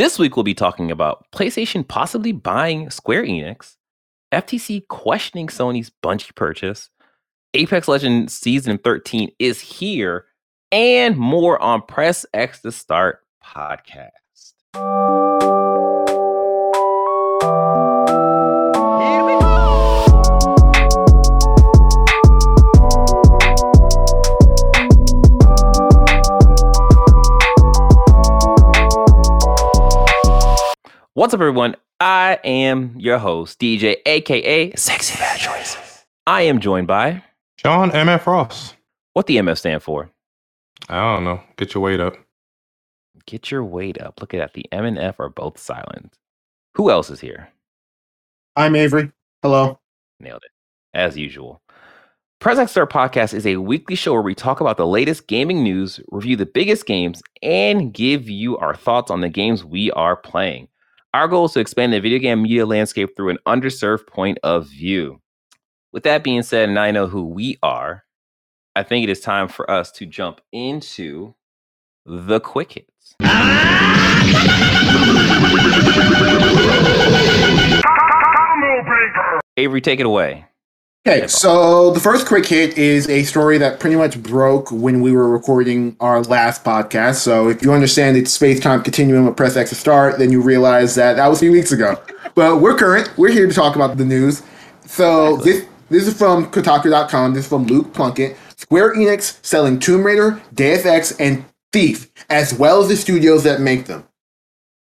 This week we'll be talking about PlayStation possibly buying Square Enix, FTC questioning Sony's Bungie purchase, Apex Legends Season 13 is here, and more on Press X to Start podcast. What's up, everyone? I am your host, DJ, aka Sexy Bad Choices. I am joined by John MF Ross. what the MF stand for? I don't know. Get your weight up. Get your weight up. Look at that. The M and F are both silent. Who else is here? I'm Avery. Hello. Nailed it. As usual. Press X Star Podcast is a weekly show where we talk about the latest gaming news, review the biggest games, and give you our thoughts on the games we are playing. Our goal is to expand the video game media landscape through an underserved point of view. With that being said, and I know who we are, I think it is time for us to jump into the quick hits. Avery, take it away. Okay, so the first quick hit is a story that pretty much broke when we were recording our last podcast. So if you understand the space time continuum of Press X to start, then you realize that that was a few weeks ago. But we're current. We're here to talk about the news. So this this is from Kotaku.com. This is from Luke Plunkett. Square Enix selling Tomb Raider, Deus Ex, and Thief, as well as the studios that make them.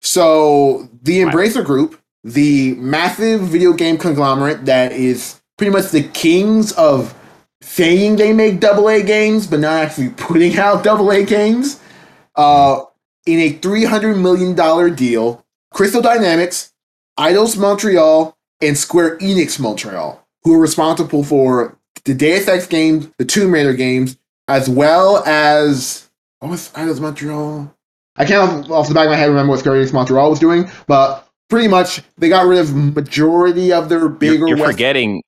So the Embracer Group, the massive video game conglomerate that is pretty much the kings of saying they make double A games, but not actually putting out double A games. Uh, in a $300 million deal, Crystal Dynamics, Eidos Montreal, and Square Enix Montreal, who are responsible for the Deus Ex games, the Tomb Raider games, as well as what was Eidos Montreal? I can't off, off the back of my head remember what Square Enix Montreal was doing, but pretty much they got rid of majority of their bigger. You're, you're West- forgetting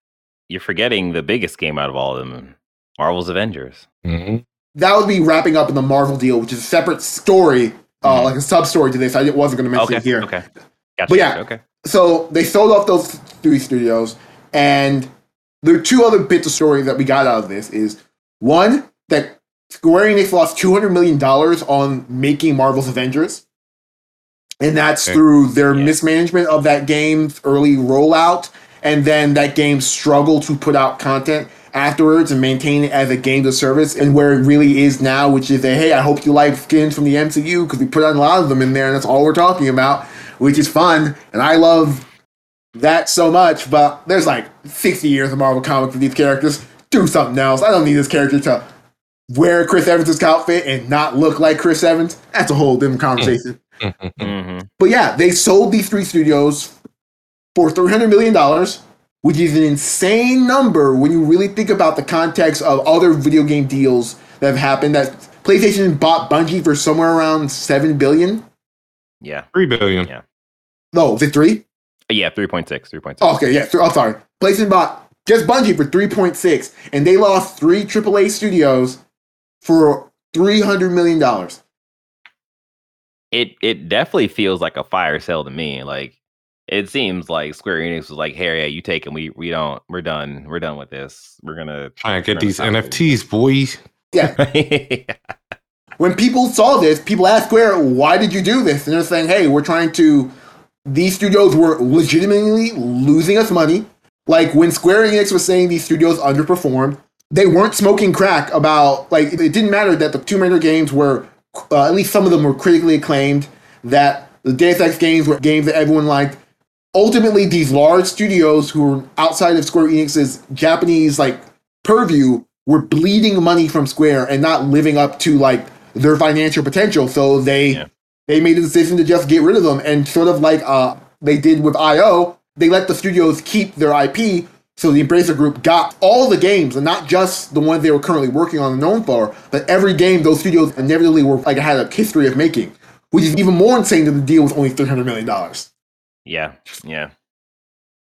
you're forgetting the biggest game out of all of them, Marvel's Avengers. Mm-hmm. that would be wrapping up in the Marvel deal, which is a separate story, uh, Mhm. like a sub story to this. I wasn't going to mention Okay. it here. Okay. Gotcha. But yeah. Okay. So they sold off those three studios, and there are two other bits of story that we got out of this. Is one that Square Enix lost two hundred million dollars on making Marvel's Avengers, and that's Okay. through their Yeah. mismanagement of that game's early rollout, and then that game struggled to put out content afterwards and maintain it as a game of service and where it really is now which is a hey i hope you like skins from the mcu because we put on a lot of them in there and that's all we're talking about which is fun. And i love that so much but there's like 60 years of marvel comics for these characters. Do something else. I don't need this character to wear chris evans' outfit and not look like chris evans. That's a whole different conversation. Hmm but yeah, they sold these three studios for $300 million, which is an insane number when you really think about the context of other video game deals that have happened. That PlayStation bought Bungie for somewhere around 7 billion. Yeah. Three billion. Yeah. No, is it three? Uh, yeah. 3.6. 3.6. Oh, okay, yeah. th- I'm oh, sorry. PlayStation bought just Bungie for 3.6, and they lost three AAA studios for $300 million. It it definitely feels like a fire sale to me. Like it seems like Square Enix was like, "Hey, yeah, you take 'em. We we don't. We're done. We're done with this. We're gonna." try and get these how it NFTs, boys. Yeah. yeah. when people saw this, people asked Square, why did you do this? And they're saying, hey, we're trying to. These studios were legitimately losing us money. Like when Square Enix was saying these studios underperformed, they weren't smoking crack about, like, it didn't matter that the Tomb Raider games were, uh, at least some of them were critically acclaimed, that the Deus Ex games were games that everyone liked. Ultimately, these large studios who were outside of Square Enix's Japanese, like, purview were bleeding money from Square and not living up to like their financial potential. So they Yeah. they made a decision to just get rid of them and sort of like uh they did with IO, they let the studios keep their IP. So the Embracer Group got all the games, and not just the ones they were currently working on and known for, but every game those studios inevitably were like had a history of making, which is even more insane than the deal was only three hundred million dollars. Yeah, yeah.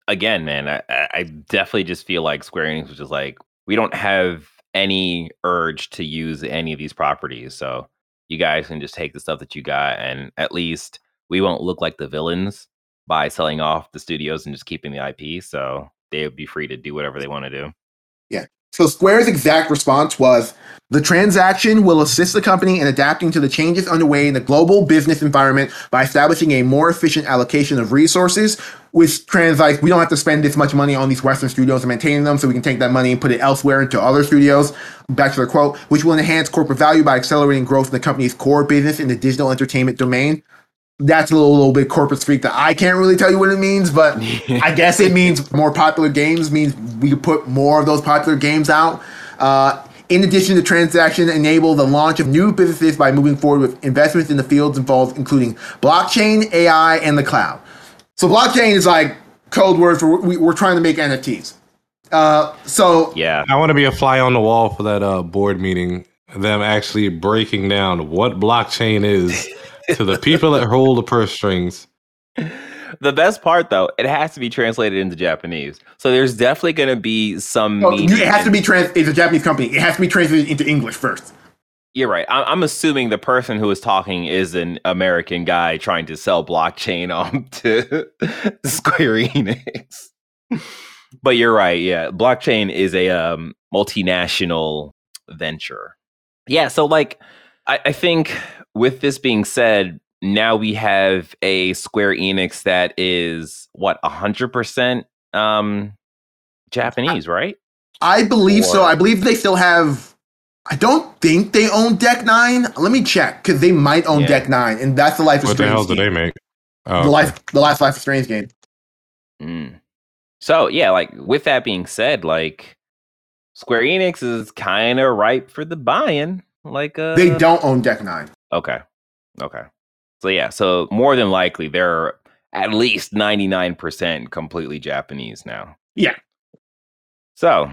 Again, man, I, I definitely just feel like Square Enix was just like, we don't have any urge to use any of these properties, so you guys can just take the stuff that you got, and at least we won't look like the villains by selling off the studios and just keeping the IP. So they would be free to do whatever they want to do. So Square's exact response was the transaction will assist the company in adapting to the changes underway in the global business environment by establishing a more efficient allocation of resources, which translates we don't have to spend this much money on these Western studios and maintaining them, so we can take that money and put it elsewhere into other studios. Back to their quote, which will enhance corporate value by accelerating growth in the company's core business in the digital entertainment domain. That's a little, little bit corporate speak that I can't really tell you what it means, but I guess it means more popular games means we could put more of those popular games out. Uh, in addition, the transaction enable the launch of new businesses by moving forward with investments in the fields involved, including blockchain, AI, and the cloud. So blockchain is like code word for we, we're trying to make NFTs. Uh, so Yeah. I want to be a fly on the wall for that uh, board meeting. Them actually breaking down what blockchain is to the people that hold the purse strings. The best part though, it has to be translated into Japanese. So there's definitely going to be some. so meaning it has to be trans. It's a Japanese company. It has to be translated into English first. You're right. I'm, I'm assuming the person who is talking is an American guy trying to sell blockchain on to Square Enix. but you're right. Yeah, blockchain is a um, multinational venture. Yeah. So, like, I, I think with this being said, now we have a Square Enix that is what hundred percent um, Japanese, right? I believe so. I believe they still have. I don't think they own Deck Nine. Let me check because they might own Yeah. Deck Nine, and that's the Life of Strange. What the Strange. hell do they make? Oh, The okay. life, the last Life of Strange game. Mm. So yeah, like with that being said, like Square Enix is kind of ripe for the buy-in. Like uh, They don't own Deck Nine. Okay, okay. So yeah, so more than likely they're at least ninety nine percent completely Japanese now. Yeah. So,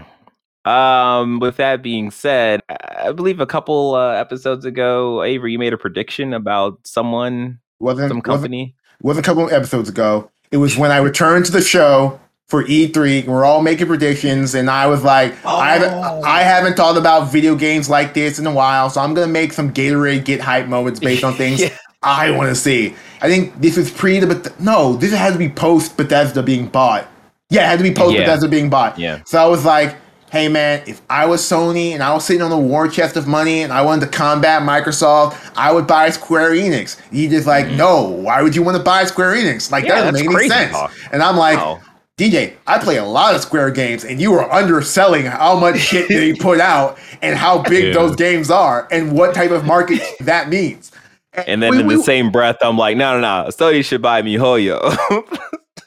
um, with that being said, I believe a couple uh, episodes ago, Avery, you made a prediction about someone, Wasn't some wasn't, company. wasn't a couple episodes ago. It was when I returned to the show for E3. We're all making predictions, and I was like, I haven't Oh. I haven't thought about video games like this in a while, so I'm gonna make some Gatorade get hype moments based on things Yeah. I want to see. I think this is pre the Beth- no, this had to be post Bethesda being bought. Yeah, it had to be post Yeah. Bethesda being bought. Yeah. So I was like, hey man, if I was Sony and I was sitting on the war chest of money and I wanted to combat Microsoft, I would buy Square Enix. He just like, mm-hmm. no, why would you want to buy Square Enix? Like. Yeah, that doesn't make any sense. talk. And I'm like, Wow. DJ, I play a lot of Square games, and you are underselling how much shit they put out and how big Yeah. those games are and what type of market that means. And then we- in we- the same breath, I'm like, no, no, no. Sony should buy MiHoYo.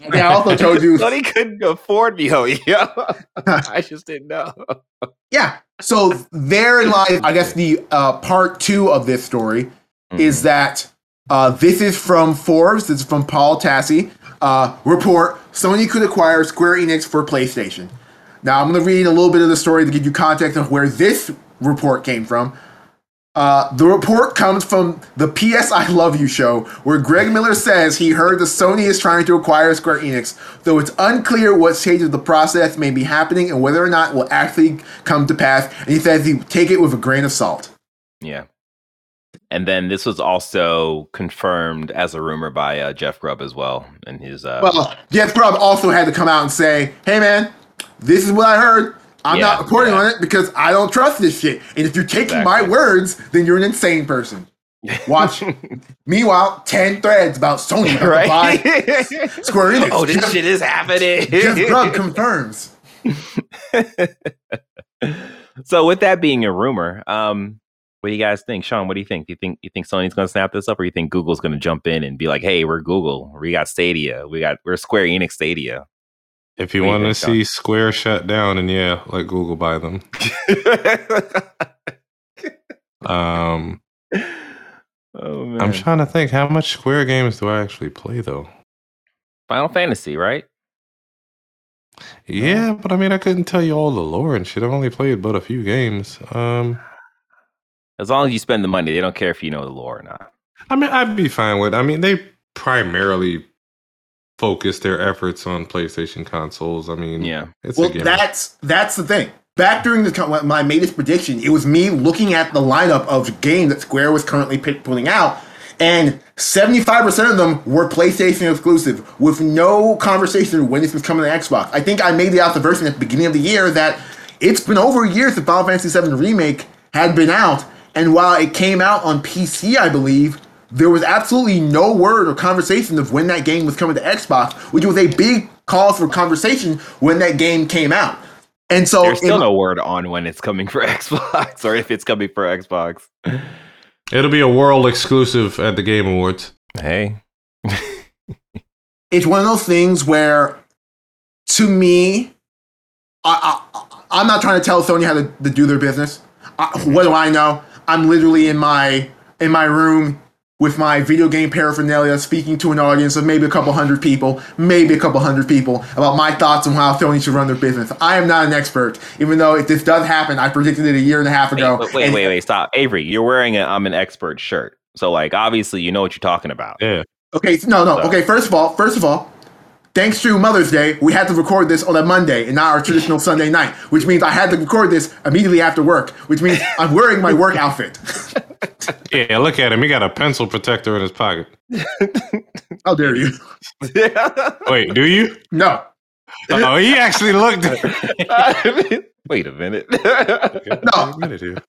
and I also told you, Sony couldn't afford MiHoYo. I just didn't know. yeah. So therein lies, I guess, the uh, part two of this story Mm-hmm. is that uh, this is from Forbes. This is from Paul Tassi. Uh, report: Sony could acquire Square Enix for PlayStation. Now I'm going to read a little bit of the story to give you context of where this report came from. Uh, the report comes from the PS I Love You show, where Greg Miller says he heard that Sony is trying to acquire Square Enix, though it's unclear what stage of the process may be happening and whether or not will actually come to pass. And he says he take it with a grain of salt. Yeah. And then this was also confirmed as a rumor by uh, Jeff Grubb as well. And his uh, Well, Jeff Grubb also had to come out and say, "Hey, man, this is what I heard. I'm Yeah, not reporting yeah. on it because I don't trust this shit. And if you're taking my words, then you're an insane person." Watch. Meanwhile, ten threads about Sony right? Square Enix. oh, this Jeff, shit is happening. Jeff Grubb confirms. so with that being a rumor, um, what do you guys think, Sean? What do you think? Do you think you think Sony's going to snap this up, or you think Google's going to jump in and be like, "Hey, we're Google. We got Stadia. We got we're Square Enix Stadia." If you What do you want to see Square shut down, and yeah, let Google buy them. Um, oh man, I'm trying to think how much Square games do I actually play though. Final Fantasy, right? Yeah, but I mean, I couldn't tell you all the lore and shit. I've only played but a few games. Um, As long as you spend the money, they don't care if you know the lore or not. I mean, I'd be fine with. I mean, they primarily focus their efforts on PlayStation consoles. I mean, Yeah. it's Well, a that's that's the thing. Back during the time I made this prediction, it was me looking at the lineup of games that Square was currently pick, putting out, and 75% of them were PlayStation exclusive with no conversation when this was coming to Xbox. I think I made the observation at the beginning of the year that it's been over a year since Final Fantasy VII Remake had been out, and while it came out on PC, I believe, there was absolutely no word or conversation of when that game was coming to Xbox, which was a big cause for conversation when that game came out. And so There's still in- no word on when it's coming for Xbox or if it's coming for Xbox. It'll be a world exclusive at the Game Awards. Hey. it's one of those things where, to me, I, I I'm not trying to tell Sony how to, to do their business. I, what do I know? I'm literally in my in my room with my video game paraphernalia, speaking to an audience of maybe a couple hundred people, maybe a couple hundred people, about my thoughts on how Sony should run their business. I am not an expert, even though if this does happen, I predicted it a year and a half ago. wait, wait, and- wait, wait, stop. Avery, you're wearing a I'm an expert shirt. So like obviously you know what you're talking about. Yeah. Okay, no, no. So- Okay, first of all, first of all, thanks to Mother's Day, we had to record this on a Monday and not our traditional Sunday night, which means I had to record this immediately after work, which means I'm wearing my work outfit. Yeah, look at him. He got a pencil protector in his pocket. How dare you? Wait, do you? No, Oh, he actually looked. Wait a minute. no. Minute.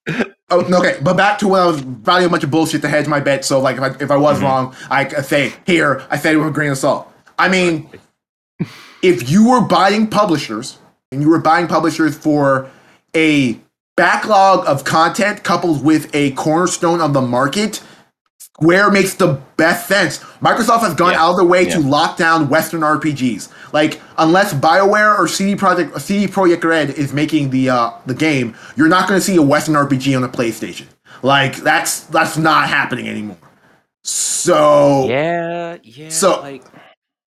Oh, no, okay, but back to when I was writing a bunch of bullshit to hedge my bet. So, like, if I, if I was mm-hmm. wrong, I could say here, I said it with a grain of salt. I mean, if you were buying publishers and you were buying publishers for a backlog of content coupled with a cornerstone of the market, Square makes the best sense. Microsoft has gone Yeah. out of their way to lock down Western RPGs. Like, unless BioWare or CD Projekt CD Projekt Red is making the uh, the game, you're not going to see a Western RPG on a PlayStation. Like, that's that's not happening anymore. So yeah, yeah. So- like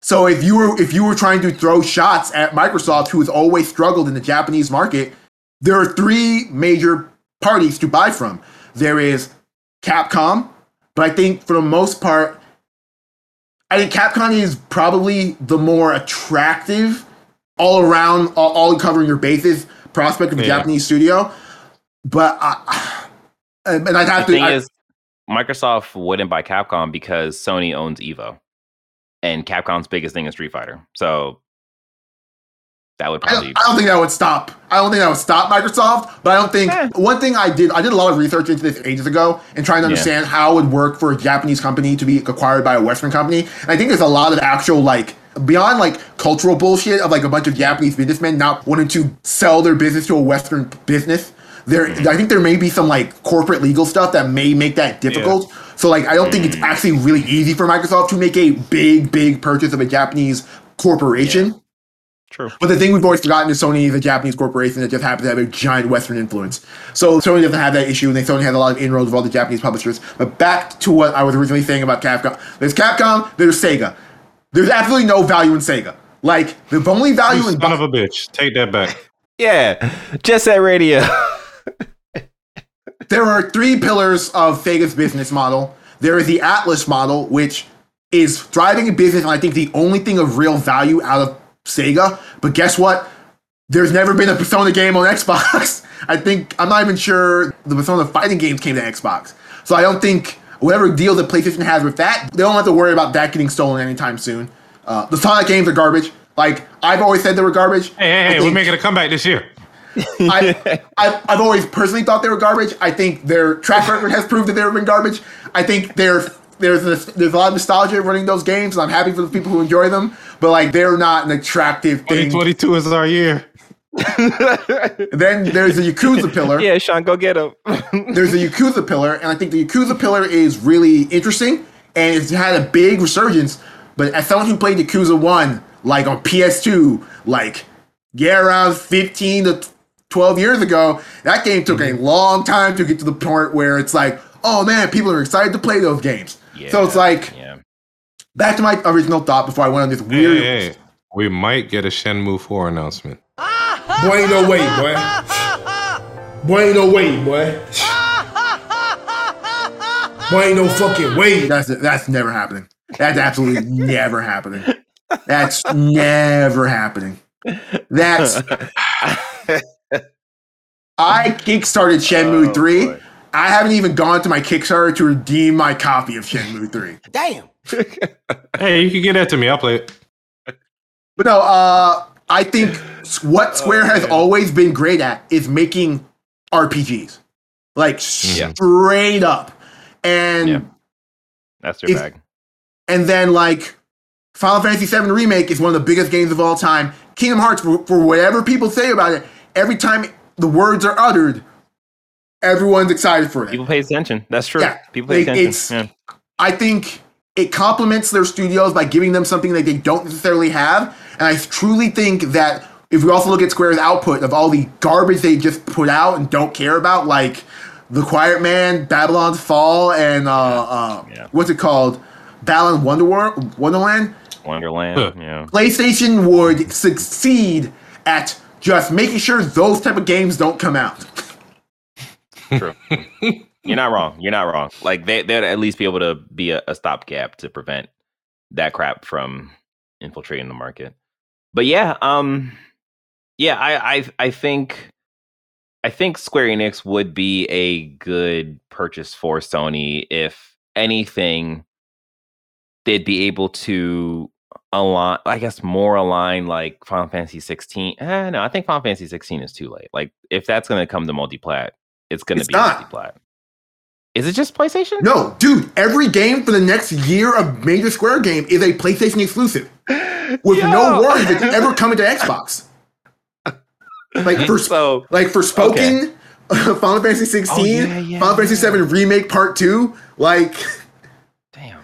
so if you were if you were trying to throw shots at Microsoft, who has always struggled in the Japanese market, there are three major parties to buy from. There is Capcom, but I think for the most part, I think Capcom is probably the more attractive, all around, all, all covering your bases prospect of a Yeah. Japanese studio. But I, and I'd have the to. thing I- is, Microsoft wouldn't buy Capcom because Sony owns Evo, and Capcom's biggest thing is Street Fighter. So that would I don't, probably. I don't think that would stop. I don't think that would stop Microsoft. But I don't think Eh. one thing I did. I did a lot of research into this ages ago and trying to Yeah. understand how it would work for a Japanese company to be acquired by a Western company. And I think there's a lot of actual like beyond like cultural bullshit of like a bunch of Japanese businessmen not wanting to sell their business to a Western business. There, Mm-hmm. I think there may be some like corporate legal stuff that may make that difficult. So like, I don't think Mm. it's actually really easy for Microsoft to make a big, big purchase of a Japanese corporation. True. But the thing we've always forgotten is Sony is a Japanese corporation that just happens to have a giant Western influence. So Sony doesn't have that issue, and they Sony has a lot of inroads with all the Japanese publishers. But back to what I was originally saying about Capcom. There's Capcom, there's Sega. There's absolutely no value in Sega. Like, the only value You in son of a bitch. Take that back. Yeah, Jet Set Radio. There are three pillars of Sega's business model. There is the Atlus model, which is thriving in business, and I think the only thing of real value out of Sega. But guess what? There's never been a Persona game on Xbox. I think I'm not even sure the Persona fighting games came to Xbox. So I don't think whatever deal that PlayStation has with that, they don't have to worry about that getting stolen anytime soon. Uh, the Sonic games are garbage. Like I've always said, they were garbage. Hey, hey, hey, we're making a comeback this year. I, I, I've always personally thought they were garbage. I think their track record has proved that they've been garbage. I think there's there's a, there's a lot of nostalgia running those games, and I'm happy for the people who enjoy them. But like, they're not an attractive thing. 2022 is our year. Then there's the Yakuza pillar. yeah, Sean, go get him. There's the Yakuza pillar, and I think the Yakuza pillar is really interesting, and it's had a big resurgence. But as someone who played Yakuza One, like on PS2, like yeah, around 15 to 12 years ago, that game took a mm-hmm. long time to get to the point where it's like, oh man, people are excited to play those games. so it's like yeah. back to my original thought before I went on this Hey, weird. hey, we might get a Shenmue 4 announcement. Boy, ain't no way, boy. Boy, ain't no way, boy. Boy, ain't no fucking way. That's that's never happening. That's absolutely never happening. That's never happening. That's I kickstarted Shenmue Oh, 3 boy. I haven't even gone to my Kickstarter to redeem my copy of Shenmue 3. Damn. Hey, you can get that to me. I'll play it. But no, uh, I think what Square has always been great at is making RPGs, like Yeah. straight up, and Yeah. That's your If- bag. and then like Final Fantasy VII remake is one of the biggest games of all time. Kingdom Hearts, for, for whatever people say about it, every time the words are uttered, everyone's excited for it. People pay attention. That's true. Yeah, People pay like, attention. it's- yeah. I think it complements their studios by giving them something that they don't necessarily have. And I truly think that if we also look at Square's output of all the garbage they just put out and don't care about, like The Quiet Man, Babylon's Fall, and uh, uh, Yeah. what's it called? Battle in Wonderwor- Wonderland, Wonderland. Huh. Yeah. PlayStation would succeed at just making sure those type of games don't come out. True. You're not wrong. You're not wrong. Like they they'd at least be able to be a, a stopgap to prevent that crap from infiltrating the market. But yeah, um yeah, I I I think I think Square Enix would be a good purchase for Sony if anything they'd be able to align I guess more aligned like Final Fantasy 16. Eh, no, I think Final Fantasy 16 is too late. Like if that's going to come to multiplat, it's going to be not. multiplat. Is it just PlayStation? No, dude, every game for the next year of major Square game is a PlayStation exclusive. with no Yo! worries it's ever coming to Xbox. Like for so like for Spoken, Final Fantasy 16, Oh, yeah, yeah, Final Fantasy 7 Remake Part 2, like.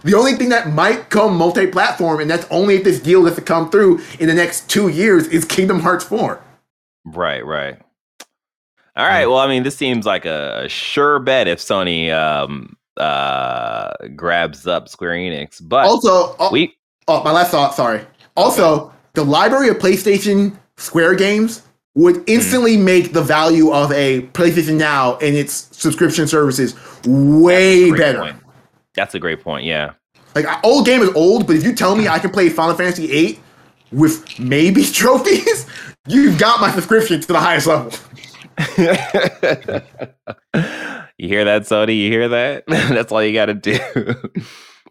The only thing that might come multi-platform, and that's only if this deal has to come through in the next two years, is Kingdom Hearts 4. Right, right. All right. Well, I mean, this seems like a sure bet if Sony um uh grabs up Square Enix. But Also, oh, we oh, my last thought, sorry. Also, the library of PlayStation Square games would instantly make the value of a PlayStation Now and its subscription services way better. point. That's a great point. Yeah. Like old game is old, but if you tell me I can play Final Fantasy VIII with maybe trophies, you've got my subscription to the highest level. you hear that, Sony? You hear that? That's all you got to do.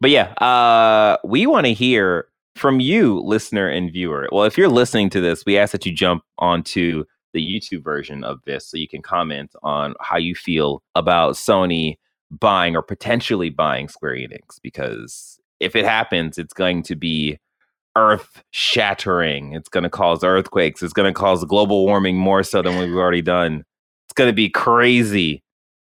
but yeah, uh, we want to hear from you, listener and viewer. Well, if you're listening to this, we ask that you jump onto the YouTube version of this so you can comment on how you feel about Sony buying or potentially buying Square Enix. Because if it happens, it's going to be earth shattering. It's going to cause earthquakes. It's going to cause global warming more so than we've already done. It's going to be crazy.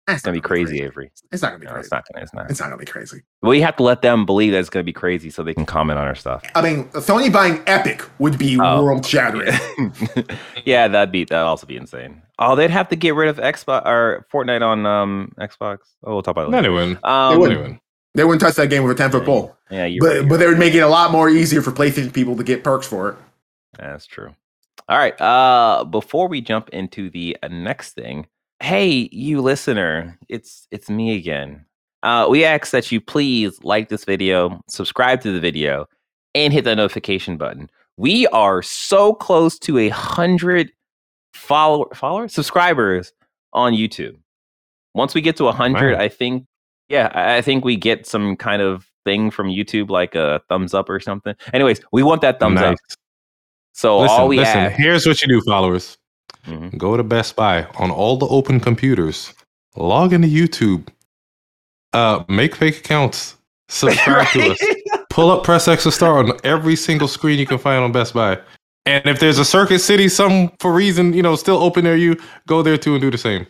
It's It's going to be crazy, Avery. It's not gonna be No, crazy. it's not going to. It's not. It's not gonna be crazy. Well, We have to let them believe that it's going to be crazy so they can comment on our stuff. I mean, Sony buying Epic would be Oh. world shattering. yeah, that'd be that'd also be insane. Oh, they'd have to get rid of Xbox or Fortnite on um Xbox. Oh, we'll talk about it. Later. they wouldn't. Um, They wouldn't. Anyone. They wouldn't touch that game with a ten foot pole. yeah, you're But right, you're but they would make it a lot more easier for PlayStation people to get perks for it. That's true. All right. Uh before we jump into the uh, next thing, hey, you listener, it's it's me again. Uh we ask that you please like this video, subscribe to the video, and hit the notification button. We are so close to a hundred follower followers subscribers on YouTube. Once we get to a hundred, Wow. I think yeah, I think we get some kind of thing from YouTube like a thumbs up or something. Anyways, we want that thumbs up. So Listen, all we listen. ask Here's what you do, followers. Mhm. Go to Best Buy on all the open computers. Log into YouTube. Uh, make fake accounts. Subscribe to us. Pull up Press X to start on every single screen you can find on Best Buy. And if there's a Circuit City, some for reason, you know, still open near you, go there too and do the same.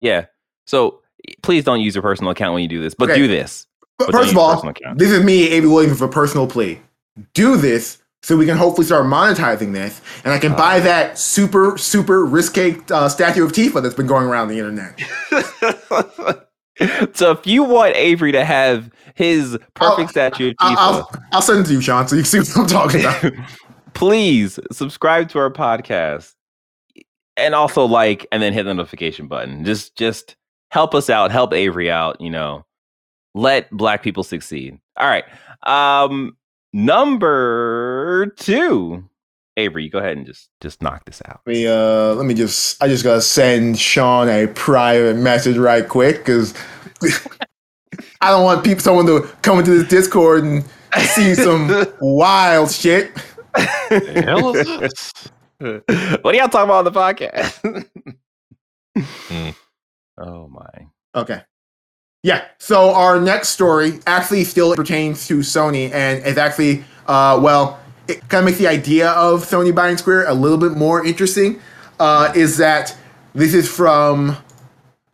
Yeah. So please don't use your personal account when you do this, but Okay. do this. But But first of all, this is me, Avery Williams, with a personal plea. Do this so we can hopefully start monetizing this, and I can buy Uh. that super super risque uh, statue of Tifa that's been going around the internet. so if you want Avery to have his perfect I'll- statue of I'll, Tifa, I'll, I'll send it to you, Sean, so you can see what I'm talking about. please subscribe to our podcast and also like and then hit the notification button. Just just help us out, help Avery out, you know. Let black people succeed. All right. Um number 2. Avery, go ahead and just just knock this out. Let me uh, let me just I just gotta send Sean a private message right quick because I don't want people someone to come into this Discord and see some wild shit. Hell is this? what are y'all talking about on the podcast? Hmm. Oh my. Okay. Yeah. So our next story actually still pertains to Sony, and it's actually, uh, well, it kind of makes the idea of Sony buying Square a little bit more interesting. Uh, is that this is from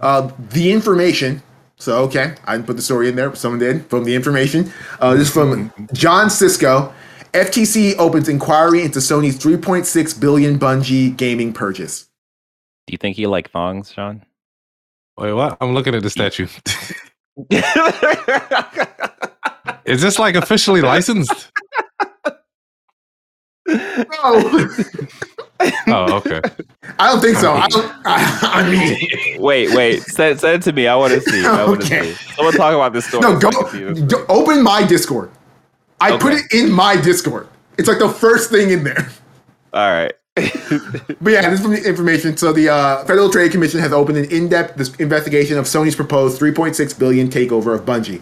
uh, the information? So okay, I didn't put the story in there, but someone did from the information. Uh, this is from John Cisco. FTC opens inquiry into Sony's 3.6 billion Bungie gaming purchase. Do you think you like thongs, Sean? Wait, what? I'm looking at the statue. Is this like officially licensed? No, Oh, okay. I don't think so. I, don't, I, I mean. wait, wait. Send, send it to me. I want to see. I want to Okay. see. Someone talk about this story. No, go, I can see this. go- open my Discord. I put it in my Discord. It's like the first thing in there. All right. But yeah, this is from the information. So the uh, Federal Trade Commission has opened an in-depth investigation of Sony's proposed 3.6 billion takeover of Bungie.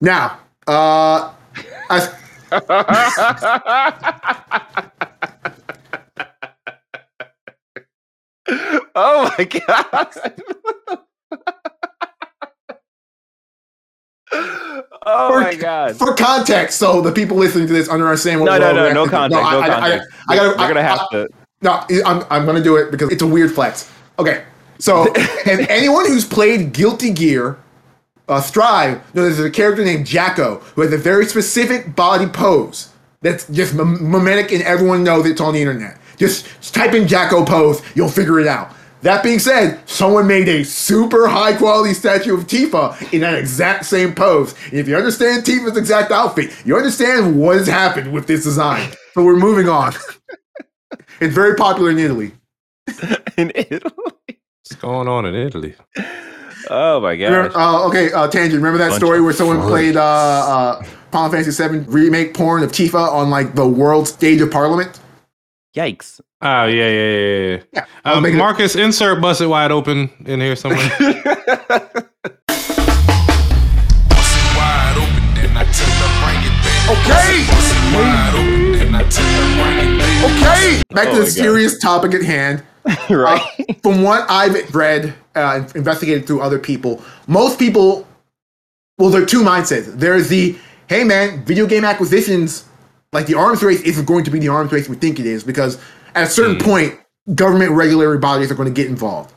Now, uh, oh my god. oh For- my god. for context, so the people listening to this understand what No, no, no, no actually- context. I- No I- I- context. I, gotta. We're gonna I- have I- to. No, I'm, I'm going to do it because it's a weird flex. Okay, so and anyone who's played Guilty Gear, uh, Strive, knows there's a character named Jack-O who has a very specific body pose that's just mim- mimetic and everyone knows it's on the internet. Just, just type in Jack-O pose, you'll figure it out. That being said, someone made a super high quality statue of Tifa in that exact same pose. And if you understand Tifa's exact outfit, you understand what has happened with this design. So we're moving on. it's very popular in Italy. In Italy. What's going on in Italy? Oh my god. uh, okay, uh, tangent. Remember that Bunch story where someone fun. played uh, uh, Final Fantasy VII remake porn of Tifa on like the world stage of Parliament? Yikes. Oh yeah, yeah, yeah, yeah. Yeah, I'll Um, make it- Marcus, insert busted wide open in here somewhere. back. Oh to the God. serious topic at hand. right. Uh, from what I've read, uh, investigated through other people, most people, well, there are two mindsets. There's the, hey man, video game acquisitions, like the arms race isn't going to be the arms race we think it is because at a certain point, government regulatory bodies are going to get involved.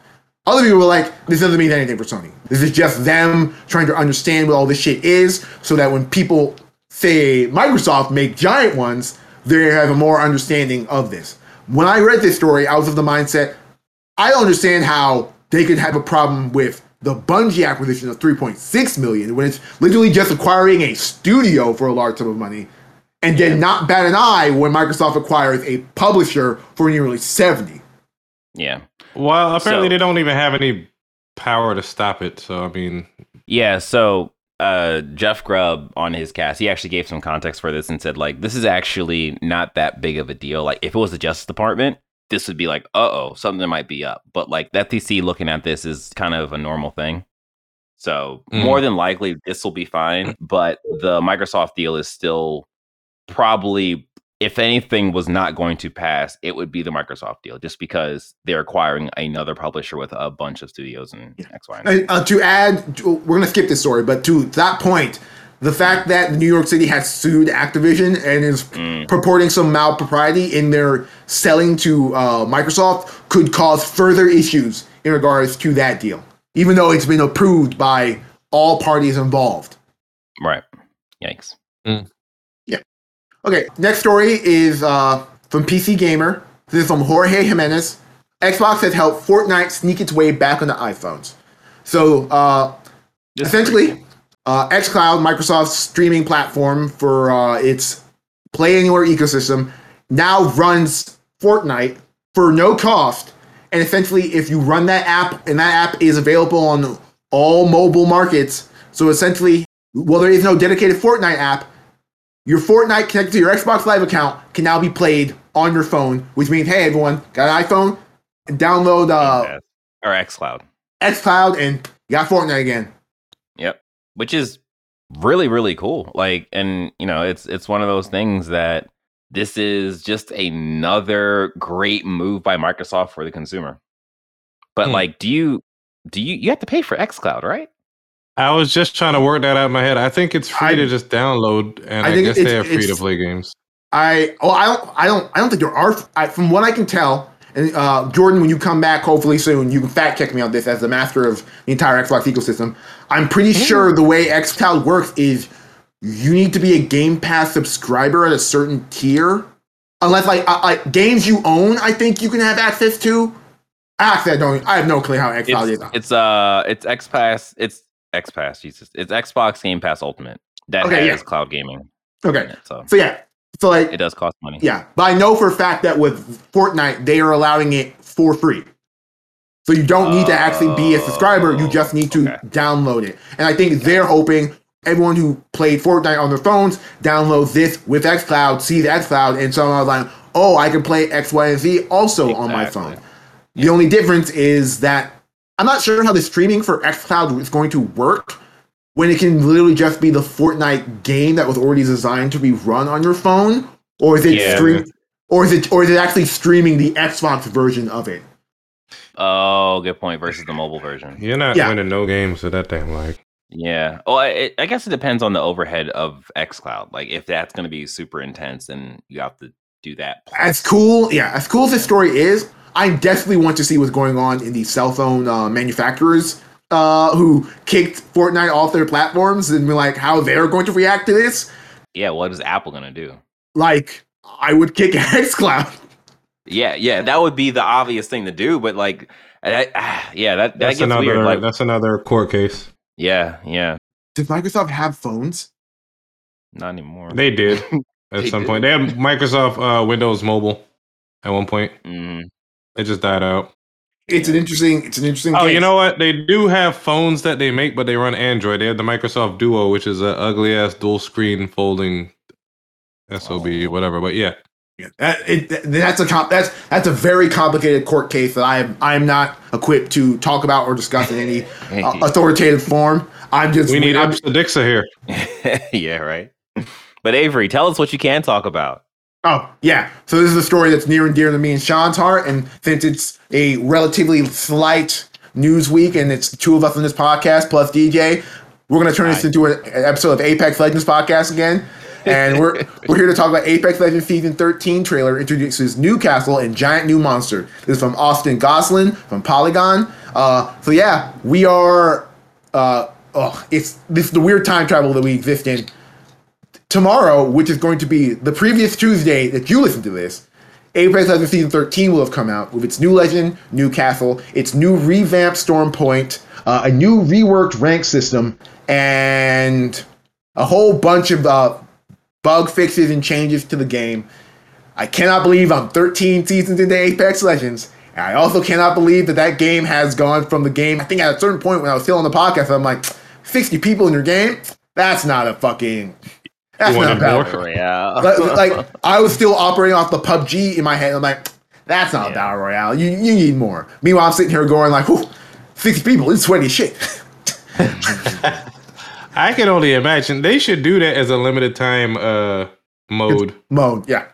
Other people were like, this doesn't mean anything for Sony. This is just them trying to understand what all this shit is so that when people say Microsoft make giant ones, they have a more understanding of this. When I read this story, I was of the mindset, I don't understand how they could have a problem with the Bungie acquisition of 3.6 million when it's literally just acquiring a studio for a large sum of money and then not bat an eye when Microsoft acquires a publisher for nearly 70. Yeah. well, apparently So- they don't even have any power to stop it. So I mean, Yeah, so uh, Jeff Grubb on his cast, he actually gave some context for this and said, like, this is actually not that big of a deal. Like, if it was the Justice Department, this would be like, uh oh, something might be up. But like, the FTC looking at this is kind of a normal thing. So Mm. more than likely, this will be fine. But the Microsoft deal is still probably, if anything was not going to pass, it would be the Microsoft deal, just because they're acquiring another publisher with a bunch of studios and X, Y, and Z. Uh, to add, to- we're going to skip this story, but to that point, the fact that New York City has sued Activision and is purporting some malpropriety in their selling to uh, Microsoft could cause further issues in regards to that deal, even though it's been approved by all parties involved. Right. Yikes. Okay, next story is uh, from PC Gamer. This is from Jorge Jimenez. Xbox has helped Fortnite sneak its way back onto iPhones. So, uh, essentially, uh, xCloud, Microsoft's streaming platform for uh, its Play Anywhere ecosystem, now runs Fortnite for no cost. And essentially, if you run that app, and that app is available on all mobile markets, so essentially, well, there is no dedicated Fortnite app, your Fortnite connected to your Xbox Live account can now be played on your phone, which means, hey, everyone, got an iPhone? Download uh, Yes. or xCloud. xCloud and you got Fortnite again. Yep. Which is really really cool. Like and you know, it's it's one of those things that this is just another great move by Microsoft for the consumer. But Hmm. like do you do you you have to pay for xCloud, right? I was just trying to work that out in my head. I think it's free I- to just download, and I I, guess they have free to play games. I oh I don't I don't I don't think there are I, from what I can tell. And uh, Jordan, when you come back, hopefully soon, you can fact check me on this as the master of the entire Xbox ecosystem. I'm pretty sure the way XCloud works is you need to be a Game Pass subscriber at a certain tier, unless like uh, like games you own. I think you can have access to. Actually, I don't. I have no clue how XCloud It's, is. it's uh it's XPass, it's XPass, Jesus. It's Xbox Game Pass Ultimate that Okay, has yeah. cloud gaming. Okay, so so yeah, so like it does cost money. Yeah, but I know for a fact that with Fortnite, they are allowing it for free. So you don't need to actually be a subscriber, you just oh, need to Okay. download it. And I think they're hoping everyone who played Fortnite on their phones downloads this with xCloud, sees xCloud, and so I was like, oh, I can play X, Y, and Z also on my Exactly. phone. The only difference is that I'm not sure how the streaming for xCloud is going to work when it can literally just be the Fortnite game that was already designed to be run on your phone, or is it Yeah. stream, or is it, or is it actually streaming the Xbox version of it? Oh, good point versus the mobile version. You're not Yeah. winning no games with that damn like. Yeah. Well, I, I guess it depends on the overhead of xCloud. Like, if that's going to be super intense, then you have to do that. As cool, yeah, as cool as this story is, I definitely want to see what's going on in the cell phone uh, manufacturers uh, who kicked Fortnite off their platforms and be like, how they're going to react to this. Yeah. What is Apple going to do? Like, I would kick XCloud. Yeah. Yeah. That would be the obvious thing to do. But like, I, ah, yeah, that that That's gets another. weird. Like, that's another court case. yeah, yeah. Did Microsoft have phones? Not anymore. They did at They some did. point. They had Microsoft uh, Windows Mobile at one point. Mhm. It just died out. It's an interesting. It's an interesting. Oh, case. you know what? They do have phones that they make, but they run Android. They have the Microsoft Duo, which is a ugly ass dual screen folding SOB, Oh. whatever. But yeah, Yeah, that, it, that's a comp, that's that's a very complicated court case that I am I am not equipped to talk about or discuss in any uh, authoritative form. I'm just we need I'm, Ipsa Dixa here. yeah. Right. But Avery, tell us what you can talk about. Oh, yeah. So this is a story that's near and dear to me and Sean's heart. And since it's a relatively slight news week and it's two of us on this podcast plus DJ, we're going to turn this into an episode of Apex Legends podcast again. And we're we're here to talk about Apex Legends Season 13 trailer introduces Newcastle and Giant New Monster. This is from Austin Goslin from Polygon. Uh, so yeah, we are. Uh, oh, it's this the weird time travel that we exist in tomorrow, which is going to be the previous Tuesday that you listen to this, Apex Legends Season 13 will have come out with its new legend, Newcastle, its new revamped Storm Point, uh, a new reworked rank system, and a whole bunch of uh, bug fixes and changes to the game. I cannot believe I'm 13 seasons into Apex Legends. And I also cannot believe that that game has gone from the game. I think at a certain point when I was still on the podcast, I'm like, 60 people in your game? That's not a fucking. That's not battle. more? Yeah. Like, I was still operating off the PUBG in my head. I'm like, that's not a Yeah. battle royale. You you need more. Meanwhile, I'm sitting here going like, Whew, 60 people, it's sweaty shit. I can only imagine they should do that as a limited time uh, mode. Mode, yeah.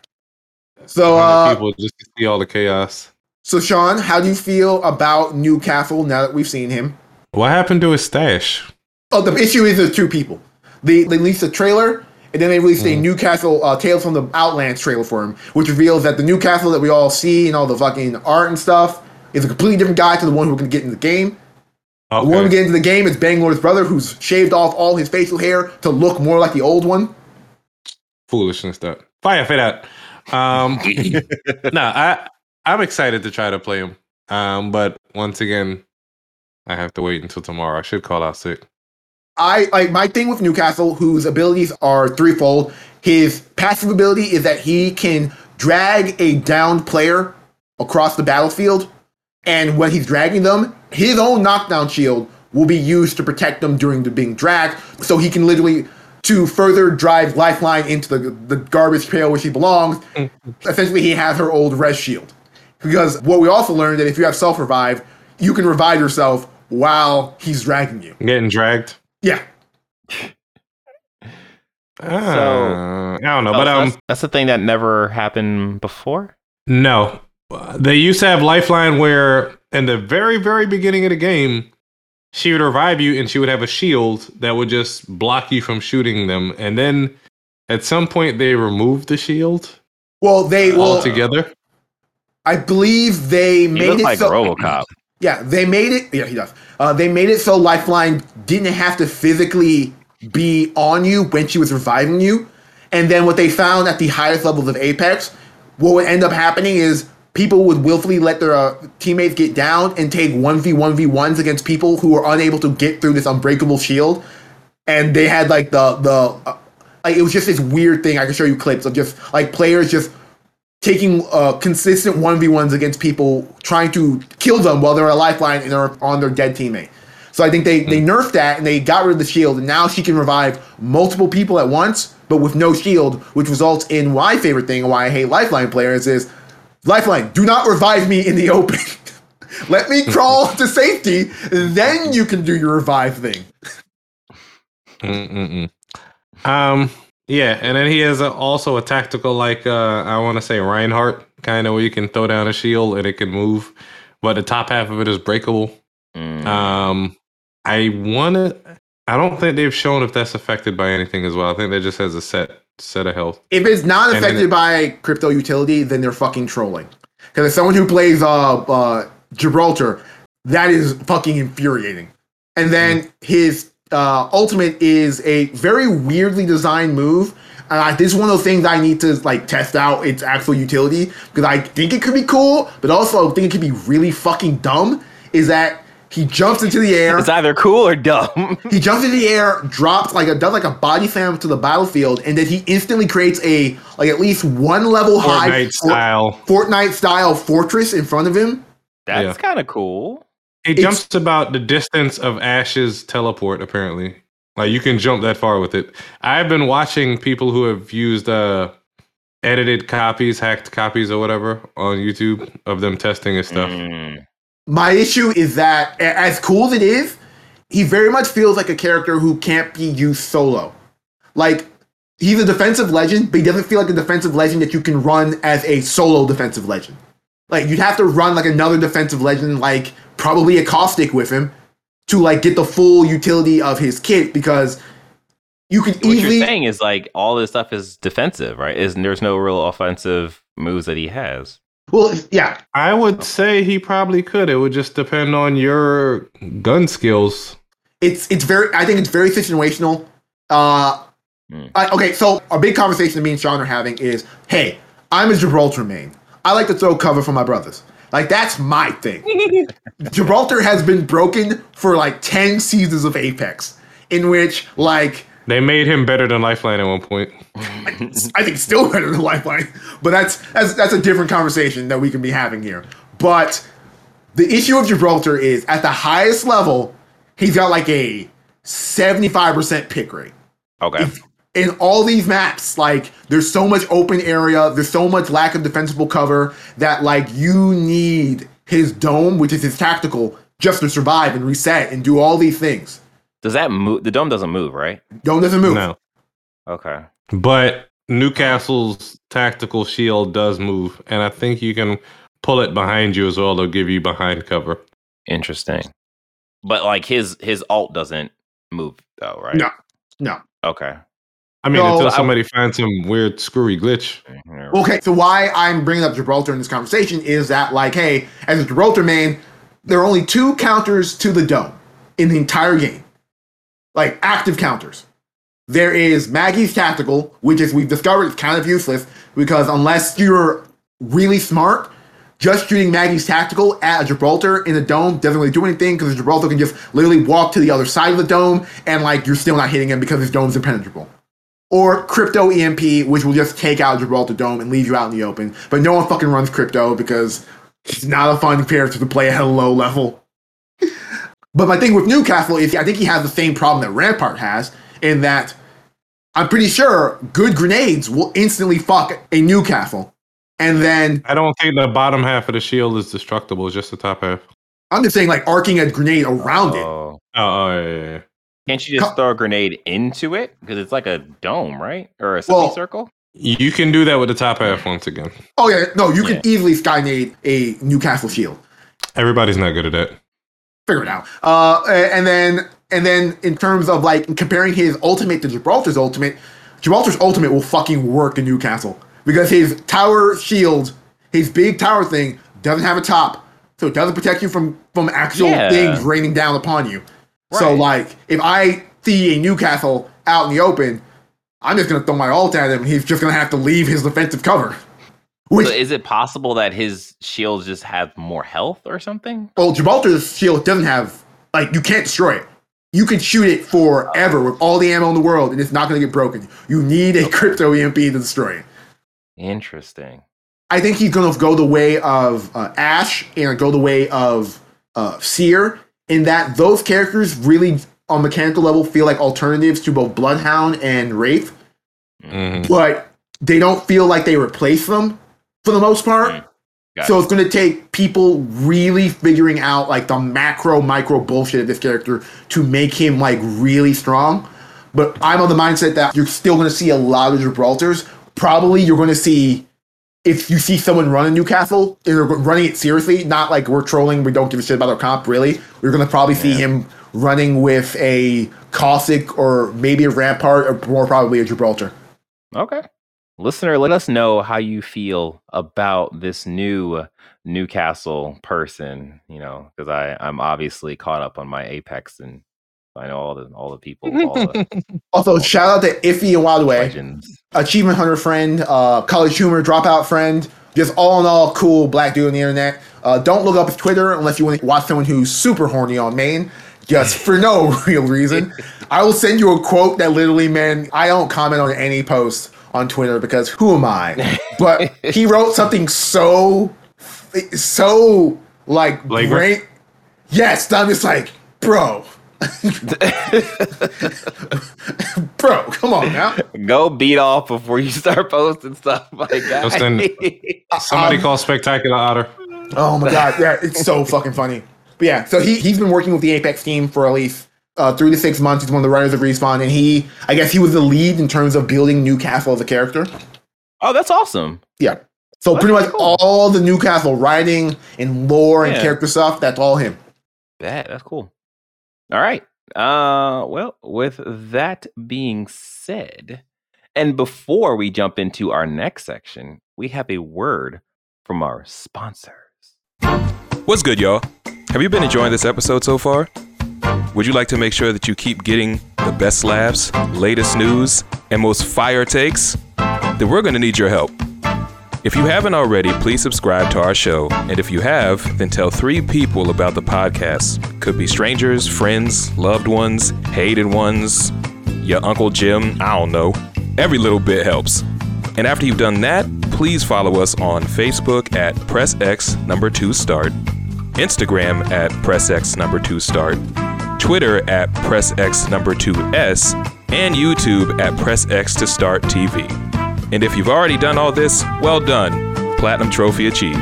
So, uh, people just to see all the chaos. so Sean, how do you feel about Newcastle now that we've seen him? What happened to his stash? Oh, the issue is there's two people. They, they released a trailer, and then they released a Newcastle uh, Tales from the Outlands trailer for him, which reveals that the Newcastle that we all see and all the fucking art and stuff is a completely different guy to the one who we're going to get in the game. The one we Okay. get into the game is Bangalore's brother, who's shaved off all his facial hair to look more like the old one. Foolishness that. Fire for that. Um, no, I I'm excited to try to play him. Um, but once again, I have to wait until tomorrow. I should call out sick. I like my thing with Newcastle, whose abilities are threefold. His passive ability is that he can drag a downed player across the battlefield, and when he's dragging them, his own knockdown shield will be used to protect them during the being dragged. So he can literally to further drive Lifeline into the, the garbage pail where she belongs, essentially he has her old res shield. Because what we also learned that if you have self revive, you can revive yourself while he's dragging you. Getting dragged. Yeah. Uh, I don't know, Oh, but um, that's, that's the thing that never happened before. no, they used to have Lifeline where in the very, very beginning of the game, she would revive you and she would have a shield that would just block you from shooting them, and then at some point they removed the shield Well, they well, altogether. I believe they He made it like so. RoboCop. Yeah, they made it. Yeah, he does. Uh, they made it so Lifeline didn't have to physically be on you when she was reviving you. And then what they found at the highest levels of Apex, what would end up happening is people would willfully let their uh, teammates get down and take 1v1v1s against people who were unable to get through this unbreakable shield. And they had like the, the, uh, like it was just this weird thing. I can show you clips of just like players just taking uh, consistent 1v1s against people trying to kill them while they're a lifeline and they're on their dead teammate. So I think they, they nerfed that and they got rid of the shield and now she can revive multiple people at once, but with no shield, which results in my favorite thing and why I hate lifeline players is lifeline, do not revive me in the open. Let me crawl to safety, then you can do your revive thing. Mm-mm-mm. Um, yeah, and then he has a, also a tactical like uh, I want to say Reinhardt kind of where you can throw down a shield and it can move, but the top half of it is breakable. Mm. Um, I want to. I don't think they've shown if that's affected by anything as well. I think that just has a set set of health. If it's not And then affected it- by crypto utility, then they're fucking trolling. Because as someone who plays uh, uh, Gibraltar, that is fucking infuriating. And then Mm. his uh, ultimate is a very weirdly designed move. And I, this is one of those things I need to like test out its actual utility because I think it could be cool, but also I think it could be really fucking dumb. Is that he jumps into the air? It's either cool or dumb. He jumps into the air, drops like a does like a body slam to the battlefield, and then he instantly creates a like at least one level high Fortnite for- style. Fortnite style fortress in front of him. That's Yeah. kind of cool. He It's- jumps about the distance of Ash's teleport. Apparently, like you can jump that far with it. I've been watching people who have used uh edited copies, hacked copies, or whatever on YouTube of them testing his stuff. Mm. My issue is that as cool as it is, he very much feels like a character who can't be used solo. Like he's a defensive legend, but he doesn't feel like a defensive legend that you can run as a solo defensive legend. Like you'd have to run like another defensive legend, like probably a caustic with him, to like get the full utility of his kit because you could What easily you're saying is like all this stuff is defensive, right? Is there's no real offensive moves that he has. well yeah I would say he probably could. It would just depend on your gun skills. it's it's very I think it's very situational. Uh, Hmm. I, okay, so a big conversation that me and Sean are having is, hey, I'm a Gibraltar main. I like to throw cover for my brothers. Like that's my thing. Gibraltar has been broken for like ten seasons of Apex, in which like They made him better than Lifeline at one point. I think still better than Lifeline, but that's that's that's a different conversation that we can be having here. But the issue of Gibraltar is at the highest level, he's got like a 75% pick rate. Okay. In all these maps, like there's so much open area, there's so much lack of defensible cover that like you need his dome, which is his tactical, just to survive and reset and do all these things. Does that move? The dome doesn't move, right? Dome doesn't move. No. Okay. But Newcastle's tactical shield does move, and I think you can pull it behind you as well. They'll give you behind cover. Interesting. But like his his alt doesn't move though, right? No. No. Okay. I mean, No, until I- somebody finds some weird screwy glitch. Okay, so why I'm bringing up Gibraltar in this conversation is that like, hey, as a Gibraltar main, there are only two counters to the dome in the entire game, like active counters. There is Maggie's tactical, which is we've discovered is kind of useless because unless you're really smart, just shooting Maggie's tactical at a Gibraltar in the dome doesn't really do anything because Gibraltar can just literally walk to the other side of the dome and like you're still not hitting him because his dome's impenetrable. Or crypto EMP, which will just take out Gibraltar Dome and leave you out in the open. But no one fucking runs crypto because it's not a fun character to play at a low level. but my thing with Newcastle is I think he has the same problem that Rampart has in that I'm pretty sure good grenades will instantly fuck a Newcastle. And then I don't think the bottom half of the shield is destructible, just the top half. I'm just saying, like arcing a grenade around it. Oh. Oh, oh yeah, yeah, yeah. Can't you just Co- throw a grenade into it? Because it's like a dome, right? Or a Well- semicircle? You can do that with the top half once again. Oh yeah, no, you Yeah. can easily skynade a Newcastle shield. Everybody's not good at that. Figure it out. Uh, and then and then in terms of like comparing his ultimate to Gibraltar's ultimate, Gibraltar's ultimate will fucking work in Newcastle because his tower shield, his big tower thing, doesn't have a top, so it doesn't protect you from from actual Yeah. things raining down upon you. So like if I see a Newcastle out in the open, I'm just gonna throw my ult at him. and He's just gonna have to leave his defensive cover. Which So is it possible that his shields just have more health or something? Well, Gibraltar's shield doesn't have like you can't destroy it. You can shoot it forever with all the ammo in the world, and it's not going to get broken. You need a crypto EMP to destroy it. Interesting. I think he's going to go the way of uh, Ash and go the way of uh, Seer, in that those characters really, on mechanical level, feel like alternatives to both Bloodhound and Wraith, Mhm. but they don't feel like they replace them for the most part. Mm. Gotcha. So it's going to take people really figuring out like the macro micro bullshit of this character to make him like really strong. But I'm on the mindset that you're still going to see a lot of Gibraltars. Probably you're going to see if you see someone running Newcastle, and they're running it seriously, not like we're trolling, we don't give a shit about our comp. Really, we're going to probably see him running with a Caustic or maybe a Rampart or more probably a Gibraltar. Okay. Listener, let us know how you feel about this new Newcastle person, you know, because I I'm obviously caught up on my Apex and I know all the all the people, all the Also, shout out to Ify Nwadiwe. legends. achievement hunter friend, uh, college humor dropout friend, just all in all cool black dude on the internet. Uh, don't look up his Twitter unless you want to watch someone who's super horny on main, just for no real reason. I will send you a quote that literally, man, I don't comment on any post on Twitter because who am I? But he wrote something so, so like Flagrant? great. Yes, I'm just like, bro. Bro, come on now. Go beat off before you start posting stuff like that. Listen, Somebody Um, call Spectacular Otter. Oh my god, yeah, it's so fucking funny. But yeah, so he he's been working with the Apex team for at least uh, three to six months. He's one of the writers of Respawn, and he, I guess, he was the lead in terms of building Newcastle as a character. oh, that's awesome. Yeah. So That's pretty much cool. all the Newcastle writing and lore and character stuff, that's all him. That that's cool. All right. Uh well, with that being said, and before we jump into our next section, we have a word from our sponsors. What's good, y'all? Have you been enjoying this episode so far? Would you like to make sure that you keep getting the best laughs, latest news, and most fire takes? Then we're going to need your help. If you haven't already, please subscribe to our show. And if you have, then tell three people about the podcast. Could be strangers, friends, loved ones, hated ones, your Uncle Jim, I don't know. Every little bit helps. And after you've done that, please follow us on Facebook at PressX number two start, Instagram at PressX number two start, Twitter at PressX number two S, and YouTube at PressX to start TV. And if you've already done all this, well done. Platinum trophy achieved.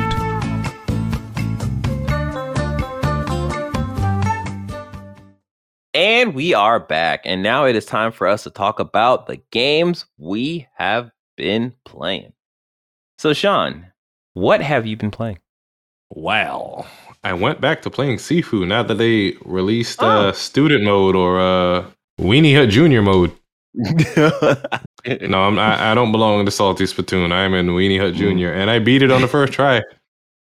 And we are back. And now it is time for us to talk about the games we have been playing. So, Sean, what have you been playing? Wow. I went back to playing Sifu now that they released Oh. uh, student mode or uh, Weenie Hut Junior mode. No, I'm, I, I don't belong in the Salty Spittoon. I'm in Weenie Hut Junior, and I beat it on the first try.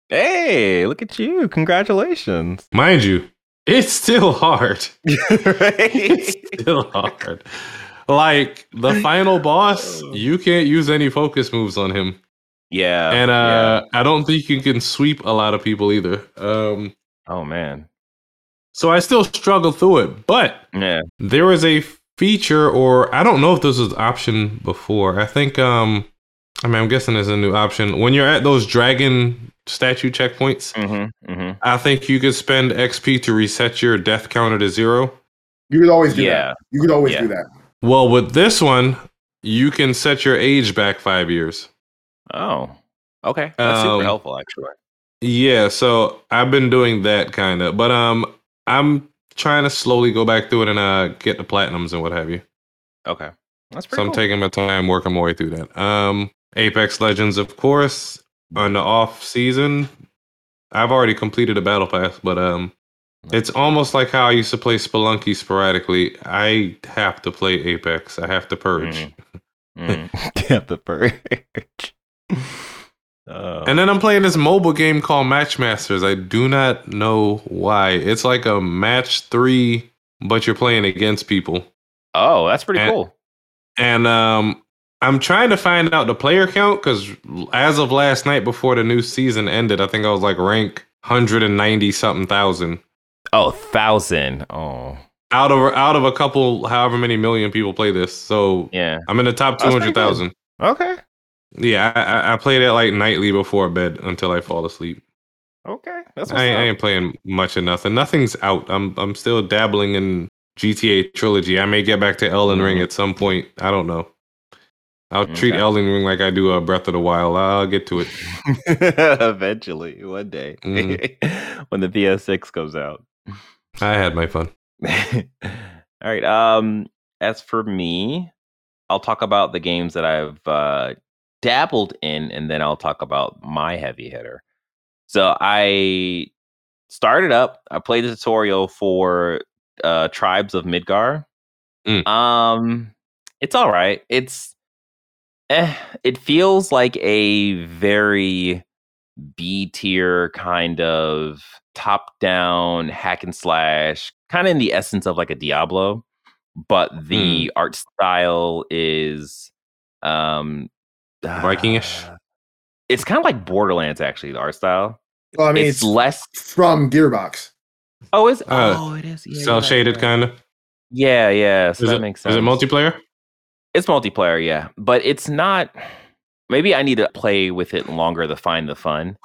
Hey, look at you. Congratulations. Mind you, it's still hard. Right? Still hard. Like the final boss, you can't use any focus moves on him. yeah. and yeah. uh, I don't think you can sweep a lot of people either. Um, Oh, man. so I still struggle through it, but Yeah. there is a feature, or I don't know if this was an option before. I think, um, I mean, I'm guessing there's a new option when you're at those dragon statue checkpoints. Mm-hmm. Mm-hmm. I think you could spend XP to reset your death counter to zero. You could always do Yeah. that. You could always Yeah. do that. Well, with this one, you can set your age back five years. Oh, okay. That's super Um, helpful, actually. Yeah, so I've been doing that kind of, but um, I'm trying to slowly go back through it and uh get the platinums and what have you. Okay, that's pretty. So pretty I'm taking my time working my way through that. Um, Apex Legends, of course, on the off season. I've already completed a battle pass, but um, it's almost like how I used to play Spelunky sporadically. I have to play Apex. I have to purge, Mhm. Mm. Get the purge. Oh. and then I'm playing this mobile game called Matchmasters. I do not know why. It's like a match three, but you're playing against people. oh, that's pretty and- cool. And um, I'm trying to find out the player count because as of last night before the new season ended, I think I was like rank 190 something thousand Oh, thousand. Oh, out of out of a couple, however many million people play this. So yeah. I'm in the top 200,000. Okay. Yeah, I, I, I play that like nightly before bed until I fall asleep. Okay. That's I, ain't- I ain't playing much of nothing. Nothing's out. I'm I'm still dabbling in GTA trilogy. I may get back to Elden Ring Mhm. at some point. I don't know. I'll treat Okay. Elden Ring like I do a Breath of the Wild. I'll get to it. Eventually, one day, Mhm. when the PS6 comes out. I had my fun. All right. Um, as for me, I'll talk about the games that I've uh, dabbled in, and then I'll talk about my heavy hitter. So I started up. I played the tutorial for uh, Tribes of Midgar. Mm. Um, it's all right. It's eh, it feels like a very B tier kind of top down hack and slash, kind of in the essence of like a Diablo, but the art style is um Viking-ish? uh, It's kind of like Borderlands actually, the art style. Well, I mean, it's, it's, less from Gearbox. Oh, is Uh, oh it is yeah, cell shaded right. kind of. Yeah, yeah. So Is that it, makes sense. is it multiplayer? It's multiplayer, yeah, but it's not. Maybe I need to play with it longer to find the fun.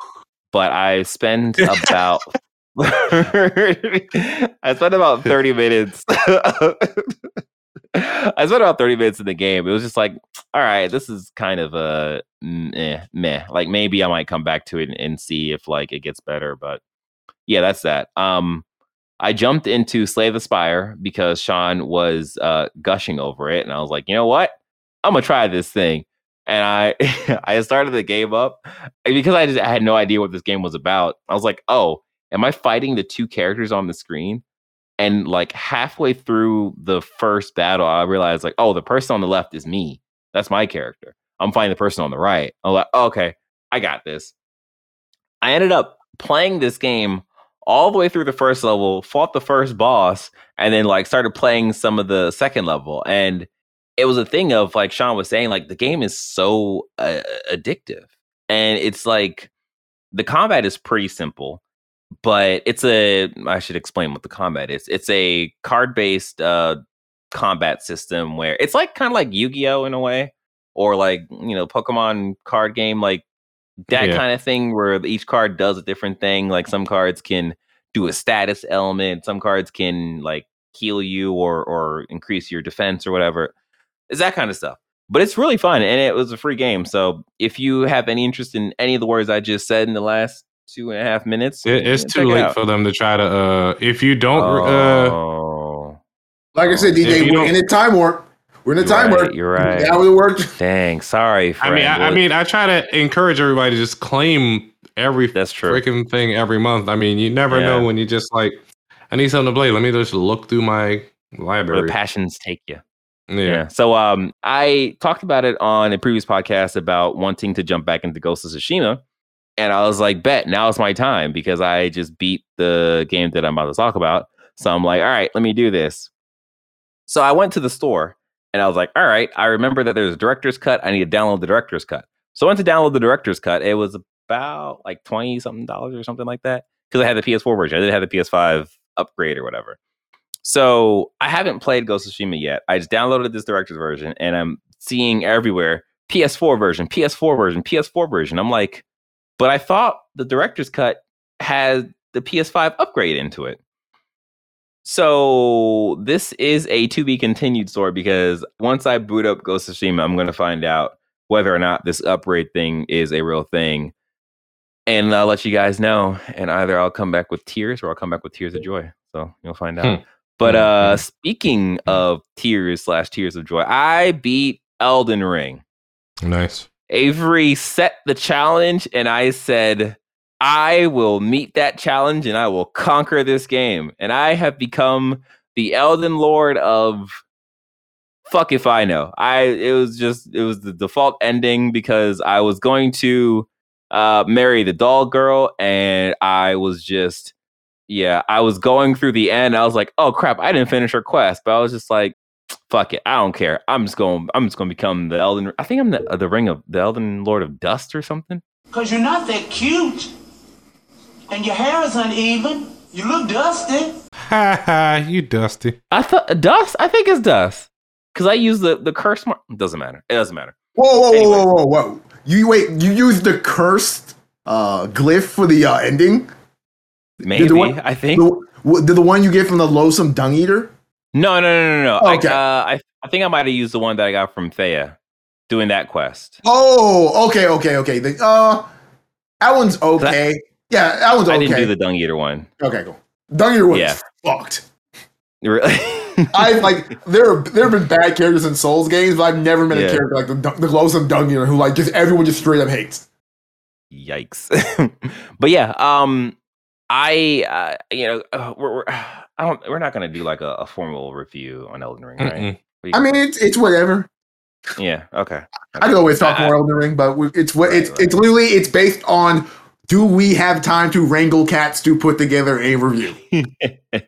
But I spend about. I spent about thirty minutes. I spent about thirty minutes in the game. It was just like, all right, this is kind of a meh, meh. Like maybe I might come back to it and, and see if like it gets better. But yeah, that's that. Um, I jumped into Slay the Spire because Sean was uh, gushing over it, and I was like, you know what? I'm gonna try this thing. And I I started the game up because I just I had no idea what this game was about. I was like, oh, am I fighting the two characters on the screen? And like halfway through the first battle, I realized like, oh, the person on the left is me. That's my character. I'm fighting the person on the right. I'm like, oh, okay, I got this. I ended up playing this game all the way through the first level, fought the first boss, and then like started playing some of the second level. And it was a thing of like Sean was saying, like the game is so uh, addictive, and it's like the combat is pretty simple, but it's a I should explain what the combat is. It's a card based uh, combat system where it's like kind of like Yu Gi Oh in a way, or like you know Pokemon card game, like that Yeah. kind of thing where each card does a different thing. Like some cards can do a status element, some cards can like heal you or or increase your defense or whatever. It's that kind of stuff. But it's really fun and it was a free game. So if you have any interest in any of the words I just said in the last two and a half minutes, It, it's too check it late out. for them to try to. uh If you don't, uh Oh, Like I said, DJ, you we're in a time warp. We're in a You're time right, warp. you're right. That would work. dang, sorry, I mean, I, I mean, I try to encourage everybody to just claim every That's true. freaking thing every month. I mean, you never Yeah. know when you just like, I need something to play. Let me just look through my where library. the passions take you. yeah. Yeah. So um I talked about it on a previous podcast about wanting to jump back into Ghost of Tsushima. And I was like, bet now is my time because I just beat the game that I'm about to talk about. So I'm like, all right, let me do this. So I went to the store and I was like, all right, I remember that there's a director's cut. I need to download the director's cut. So I went to download the director's cut. It was about like 20 something dollars or something like that. Because I had the PS4 version. I didn't have the PS5 upgrade or whatever. So I haven't played Ghost of Tsushima yet. I just downloaded this director's version and I'm seeing everywhere PS4 version, PS4 version, PS4 version. I'm like, but I thought the director's cut had the PS5 upgrade into it. So this is a to be continued story because once I boot up Ghost of Tsushima, I'm going to find out whether or not this upgrade thing is a real thing, and I'll let you guys know. And either I'll come back with tears or I'll come back with tears of joy. So you'll find out. Hmm. But Hmm, uh, hmm. speaking of tears slash tears of joy, I beat Elden Ring. Nice. Avery set the challenge, and I said, I will meet that challenge and I will conquer this game. And I have become the Elden Lord of fuck if I know. I it was just it was the default ending because I was going to uh marry the doll girl and I was just yeah, I was going through the end. I was like, oh crap, I didn't finish her quest, but I was just like, fuck it, I don't care. I'm just going. I'm just going to become the Elden. I think I'm the the ring of the Elden Lord of Dust or something. Cause you're not that cute. And your hair is uneven. You look dusty. Ha ha, you dusty. I thought Dust. I think it's Dust because I use the the curse mark. Doesn't matter. It doesn't matter. Whoa, whoa, Anyways. whoa, whoa, whoa, whoa! You wait. You used the cursed uh, glyph for the uh, ending. Maybe the one- I think. The, w- the, the one you get from the loathsome dung eater. No, no, no, no, no. Okay. I, uh, I I think I might have used the one that I got from Fia doing that quest. Oh, okay, okay, okay. The, uh, that one's okay. yeah, that one's okay. I didn't do the dung eater one. okay, cool. Dung eater was Yeah. fucked. Really? I like there. Are, there have been bad characters in Souls games, but I've never met Yeah. a character like the the loathsome dung eater who like just everyone just straight up hates. Yikes. but yeah, um I uh, you know, uh, we're, we're I don't we're not going to do like a, a formal review on Elden Ring, right? I mean, it's it's whatever. yeah, okay. I could always talk I- more Elden Ring, but we- it's what Right, it's right. it's literally it's based on. Do we have time to wrangle cats to put together a review?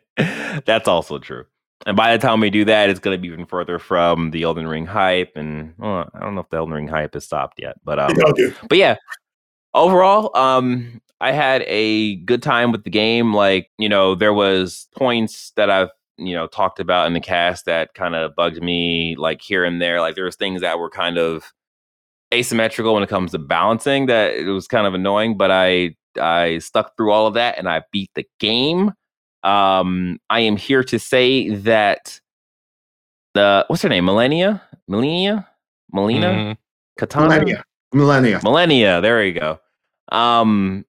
That's also true. And by the time we do that, it's going to be even further from the Elden Ring hype. And well, I don't know if the Elden Ring hype has stopped yet, but um, Okay. but yeah, overall, um, I had a good time with the game. Like you know, there was points that I've you know talked about in the cast that kind of bugged me, like here and there. Like there was things that were kind of asymmetrical when it comes to balancing that it was kind of annoying. But I I stuck through all of that and I beat the game. Um, I am here to say that the what's her name, Malenia, Malenia, Melina, Mhm. Katana, Malenia. Malenia. Malenia. There you go. Um,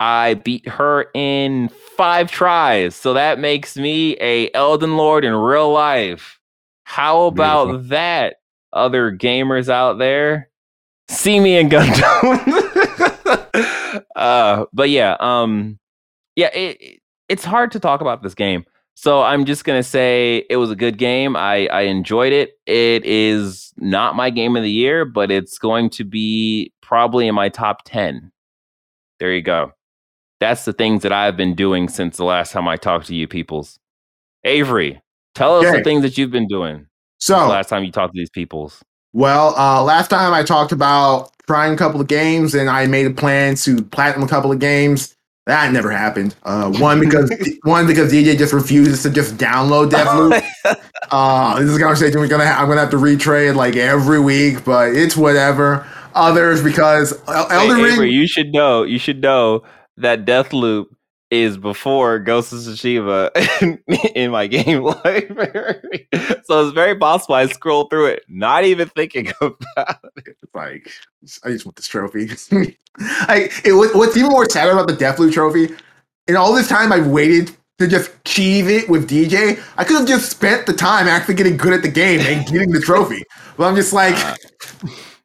I beat her in five tries, so that makes me a Elden Lord in real life. How about Beautiful. that, other gamers out there? See me in Gundam. uh, but yeah, um, yeah, it, it- it's hard to talk about this game. So I'm just gonna say it was a good game. I I enjoyed it. It is not my game of the year, but it's going to be probably in my top ten. There you go. That's the things that I've been doing since the last time I talked to you, peoples. Avery, tell us Okay. the things that you've been doing since the So, last time you talked to these peoples. well, uh, last time I talked about trying a couple of games and I made a plan to platinum a couple of games. That never happened. Uh, one because one because DJ just refuses to just download Deathloop. Uh, this is a conversation we're gonna ha- I'm gonna have to retrade like every week, but it's whatever. Others because El- Elden Hey, Ring. Avery, you should know. You should know that death loop is before Ghost of Tsushima in, in my game library. so it's very possible I scroll through it, not even thinking about it. like I just want this trophy. I it, what- what's even more sad about the Deathloop trophy, in all this time I've waited to just achieve it with DJ, I could have just spent the time actually getting good at the game and getting the trophy. But I'm just like, uh.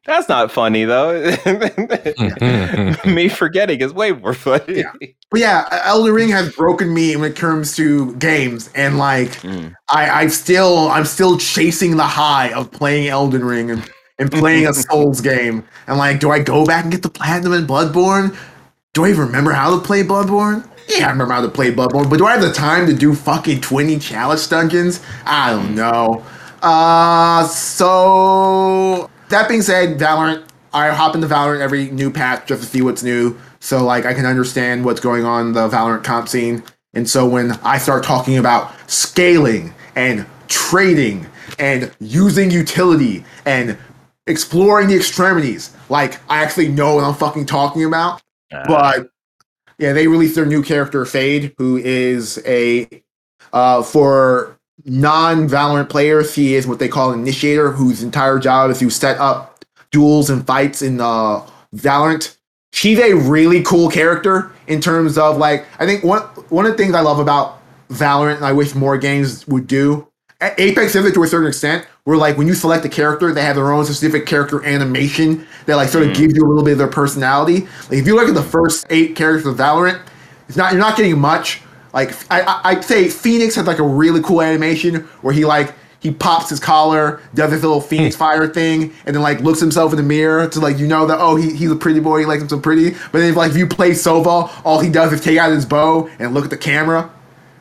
That's not funny though. Me forgetting is way more funny. Yeah. but yeah, Elden Ring has broken me when it comes to games, and like Mm. I, I still I'm still chasing the high of playing Elden Ring and, and playing a Souls game. And like, do I go back and get the platinum in Bloodborne? Do I even remember how to play Bloodborne? Yeah, I remember how to play Bloodborne, but do I have the time to do fucking 20 challenge dungeons? I don't know. Uh so that being said, Valorant, I hop into Valorant every new patch just to see what's new. So like I can understand what's going on in the Valorant comp scene. And so when I start talking about scaling and trading and using utility and exploring the extremities, like I actually know what I'm fucking talking about. Uh, But yeah, they released their new character Fade, who is a Uh, for non-Valorant players, he is what they call an initiator, whose entire job is to set up duels and fights in uh, Valorant. She's a really cool character in terms of like I think one one of the things I love about Valorant and I wish more games would do. Apex does it to a certain extent, where like when you select a character, they have their own specific character animation that like sort of gives you a little bit of their personality. Like if you look at the first eight characters of Valorant, it's not you're not getting much. Like I, I I'd say Phoenix has like a really cool animation where he like he pops his collar, does his little Phoenix fire thing, and then like looks himself in the mirror to like you know that oh he, he's a pretty boy, he likes him so pretty. But then if like if you play Sova, all he does is take out his bow and look at the camera.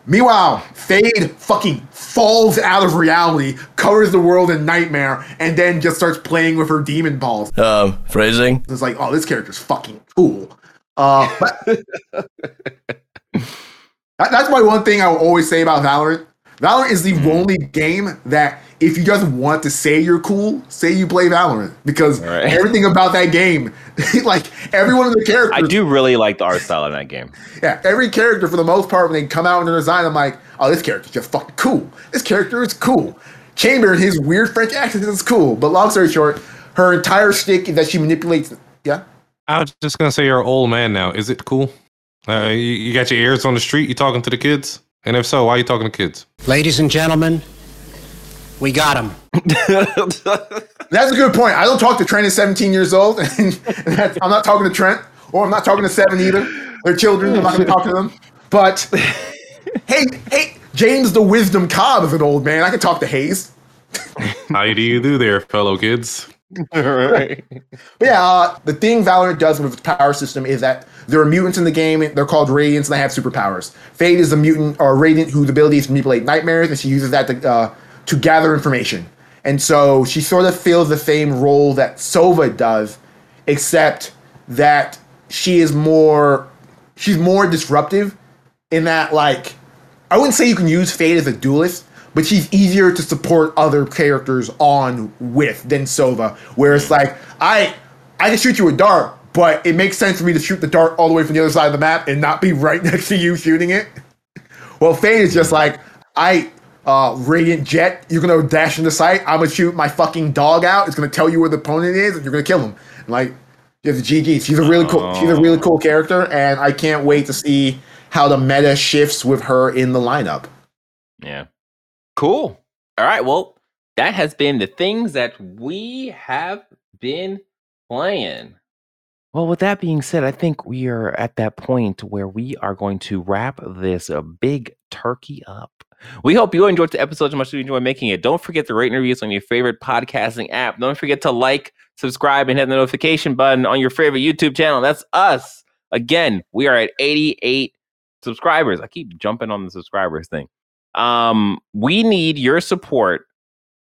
Meanwhile, Fade fucking falls out of reality, covers the world in nightmare, and then just starts playing with her demon balls. Um, phrasing. It's like, oh, this character's fucking cool. Uh, but that- that's my one thing I will always say about Valorant. Valorant is the mm-hmm. only game that if you just want to say you're cool, say you play Valorant because Right. everything about that game, like every one of the characters, I do really like the art style in that game. yeah, every character for the most part when they come out in their design, I'm like, oh, this character's just fucking cool. This character is cool. Chamber and his weird French accent is cool, but long story short, her entire stick is that she manipulates. Yeah, I was just gonna say you're an old man now. Is it cool? Uh, you, you got your ears on the street. You talking to the kids? And if so, why are you talking to kids? Ladies and gentlemen, we got him. That's a good point. I don't talk to Trent at 17 years old, and that's, I'm not talking to Trent, or I'm not talking to Seven either. They're children. I'm not going to talk to them. But hey, hey, James the Wisdom Cobb is an old man. I can talk to Hayes. How do you do there, fellow kids? right. But yeah, uh, the thing Valorant does with its power system is that there are mutants in the game. They're called Radiants, and they have superpowers. Fade is a mutant or Radiant whose ability is to manipulate nightmares, and she uses that to, uh, to gather information. And so she sort of fills the same role that Sova does, except that she is more she's more disruptive in that like I wouldn't say you can use Fade as a duelist, but she's easier to support other characters on with than Sova. Where it's like I I can shoot you a dart, but it makes sense for me to shoot the dart all the way from the other side of the map and not be right next to you shooting it. Well, Fade is just like I uh Radiant Jet, you're gonna dash into sight, I'm gonna shoot my fucking dog out, it's gonna tell you where the opponent is, and you're gonna kill him. And like yeah, the GG. She's a really cool. She's a really cool character, and I can't wait to see how the meta shifts with her in the lineup. Yeah. Cool. All right. Well, that has been the things that we have been playing. Well, with that being said, I think we are at that point where we are going to wrap this uh, big turkey up. We hope you enjoyed the episode as much as we enjoyed making it. Don't forget to rate and review us on your favorite podcasting app. Don't forget to like, subscribe, and hit the notification button on your favorite YouTube channel. That's us. Again, we are at 88 subscribers. I keep jumping on the subscribers thing. Um, we need your support,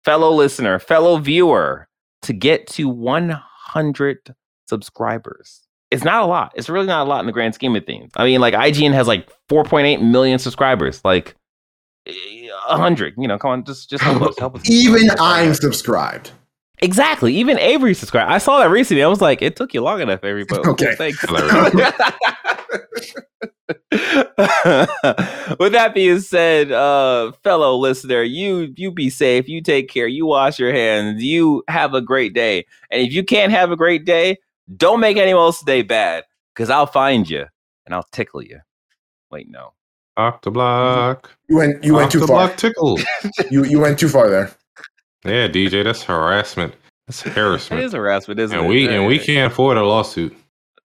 fellow listener, fellow viewer, to get to 100 subscribers. It's not a lot. It's really not a lot in the grand scheme of things. I mean, like IGN has like 4.8 million subscribers. Like eh, a hundred. You know, come on, just just help us. Help us. Even I'm subscribed. Exactly. Even Avery subscribed. I saw that recently. I was like, it took you long enough, Avery. But Okay. thanks. With that being said, uh, fellow listener, you you be safe. You take care. You wash your hands. You have a great day. And if you can't have a great day, don't make anyone else's day bad. Because I'll find you and I'll tickle you. Wait, no. Octoblock. You went. You went too far. Octoblock tickle. You you went too far there. Yeah, DJ, that's harassment. That's harassment. it is harassment, isn't and it? we and we can't afford a lawsuit.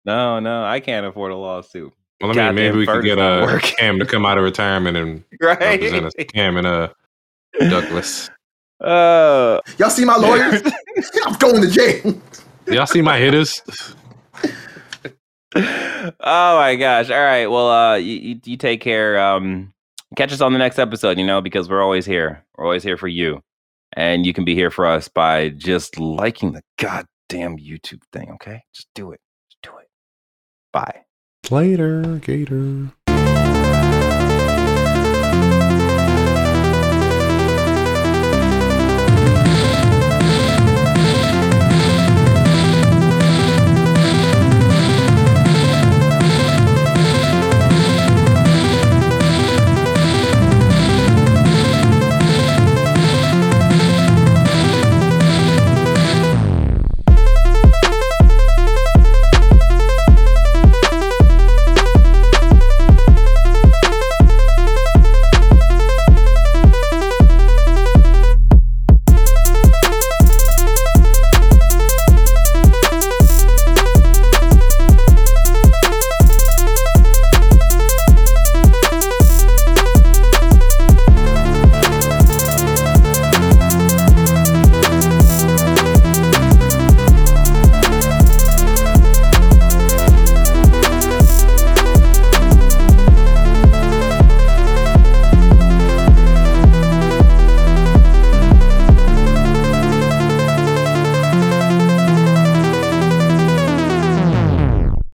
No, no, I can't afford a lawsuit. Well, I mean, Goddamn maybe we could get a uh. Cam to come out of retirement and represent us. Right? Cam and uh, Douglas. Uh, Y'all see my lawyers? I'm going to jail. Y'all see my hitters? oh my gosh. All right. Well, uh, you, you, you take care. Um, catch us on the next episode, you know, because we're always here. We're always here for you. And you can be here for us by just liking the goddamn YouTube thing, okay? Just do it. Just do it. Bye. Later, Gator.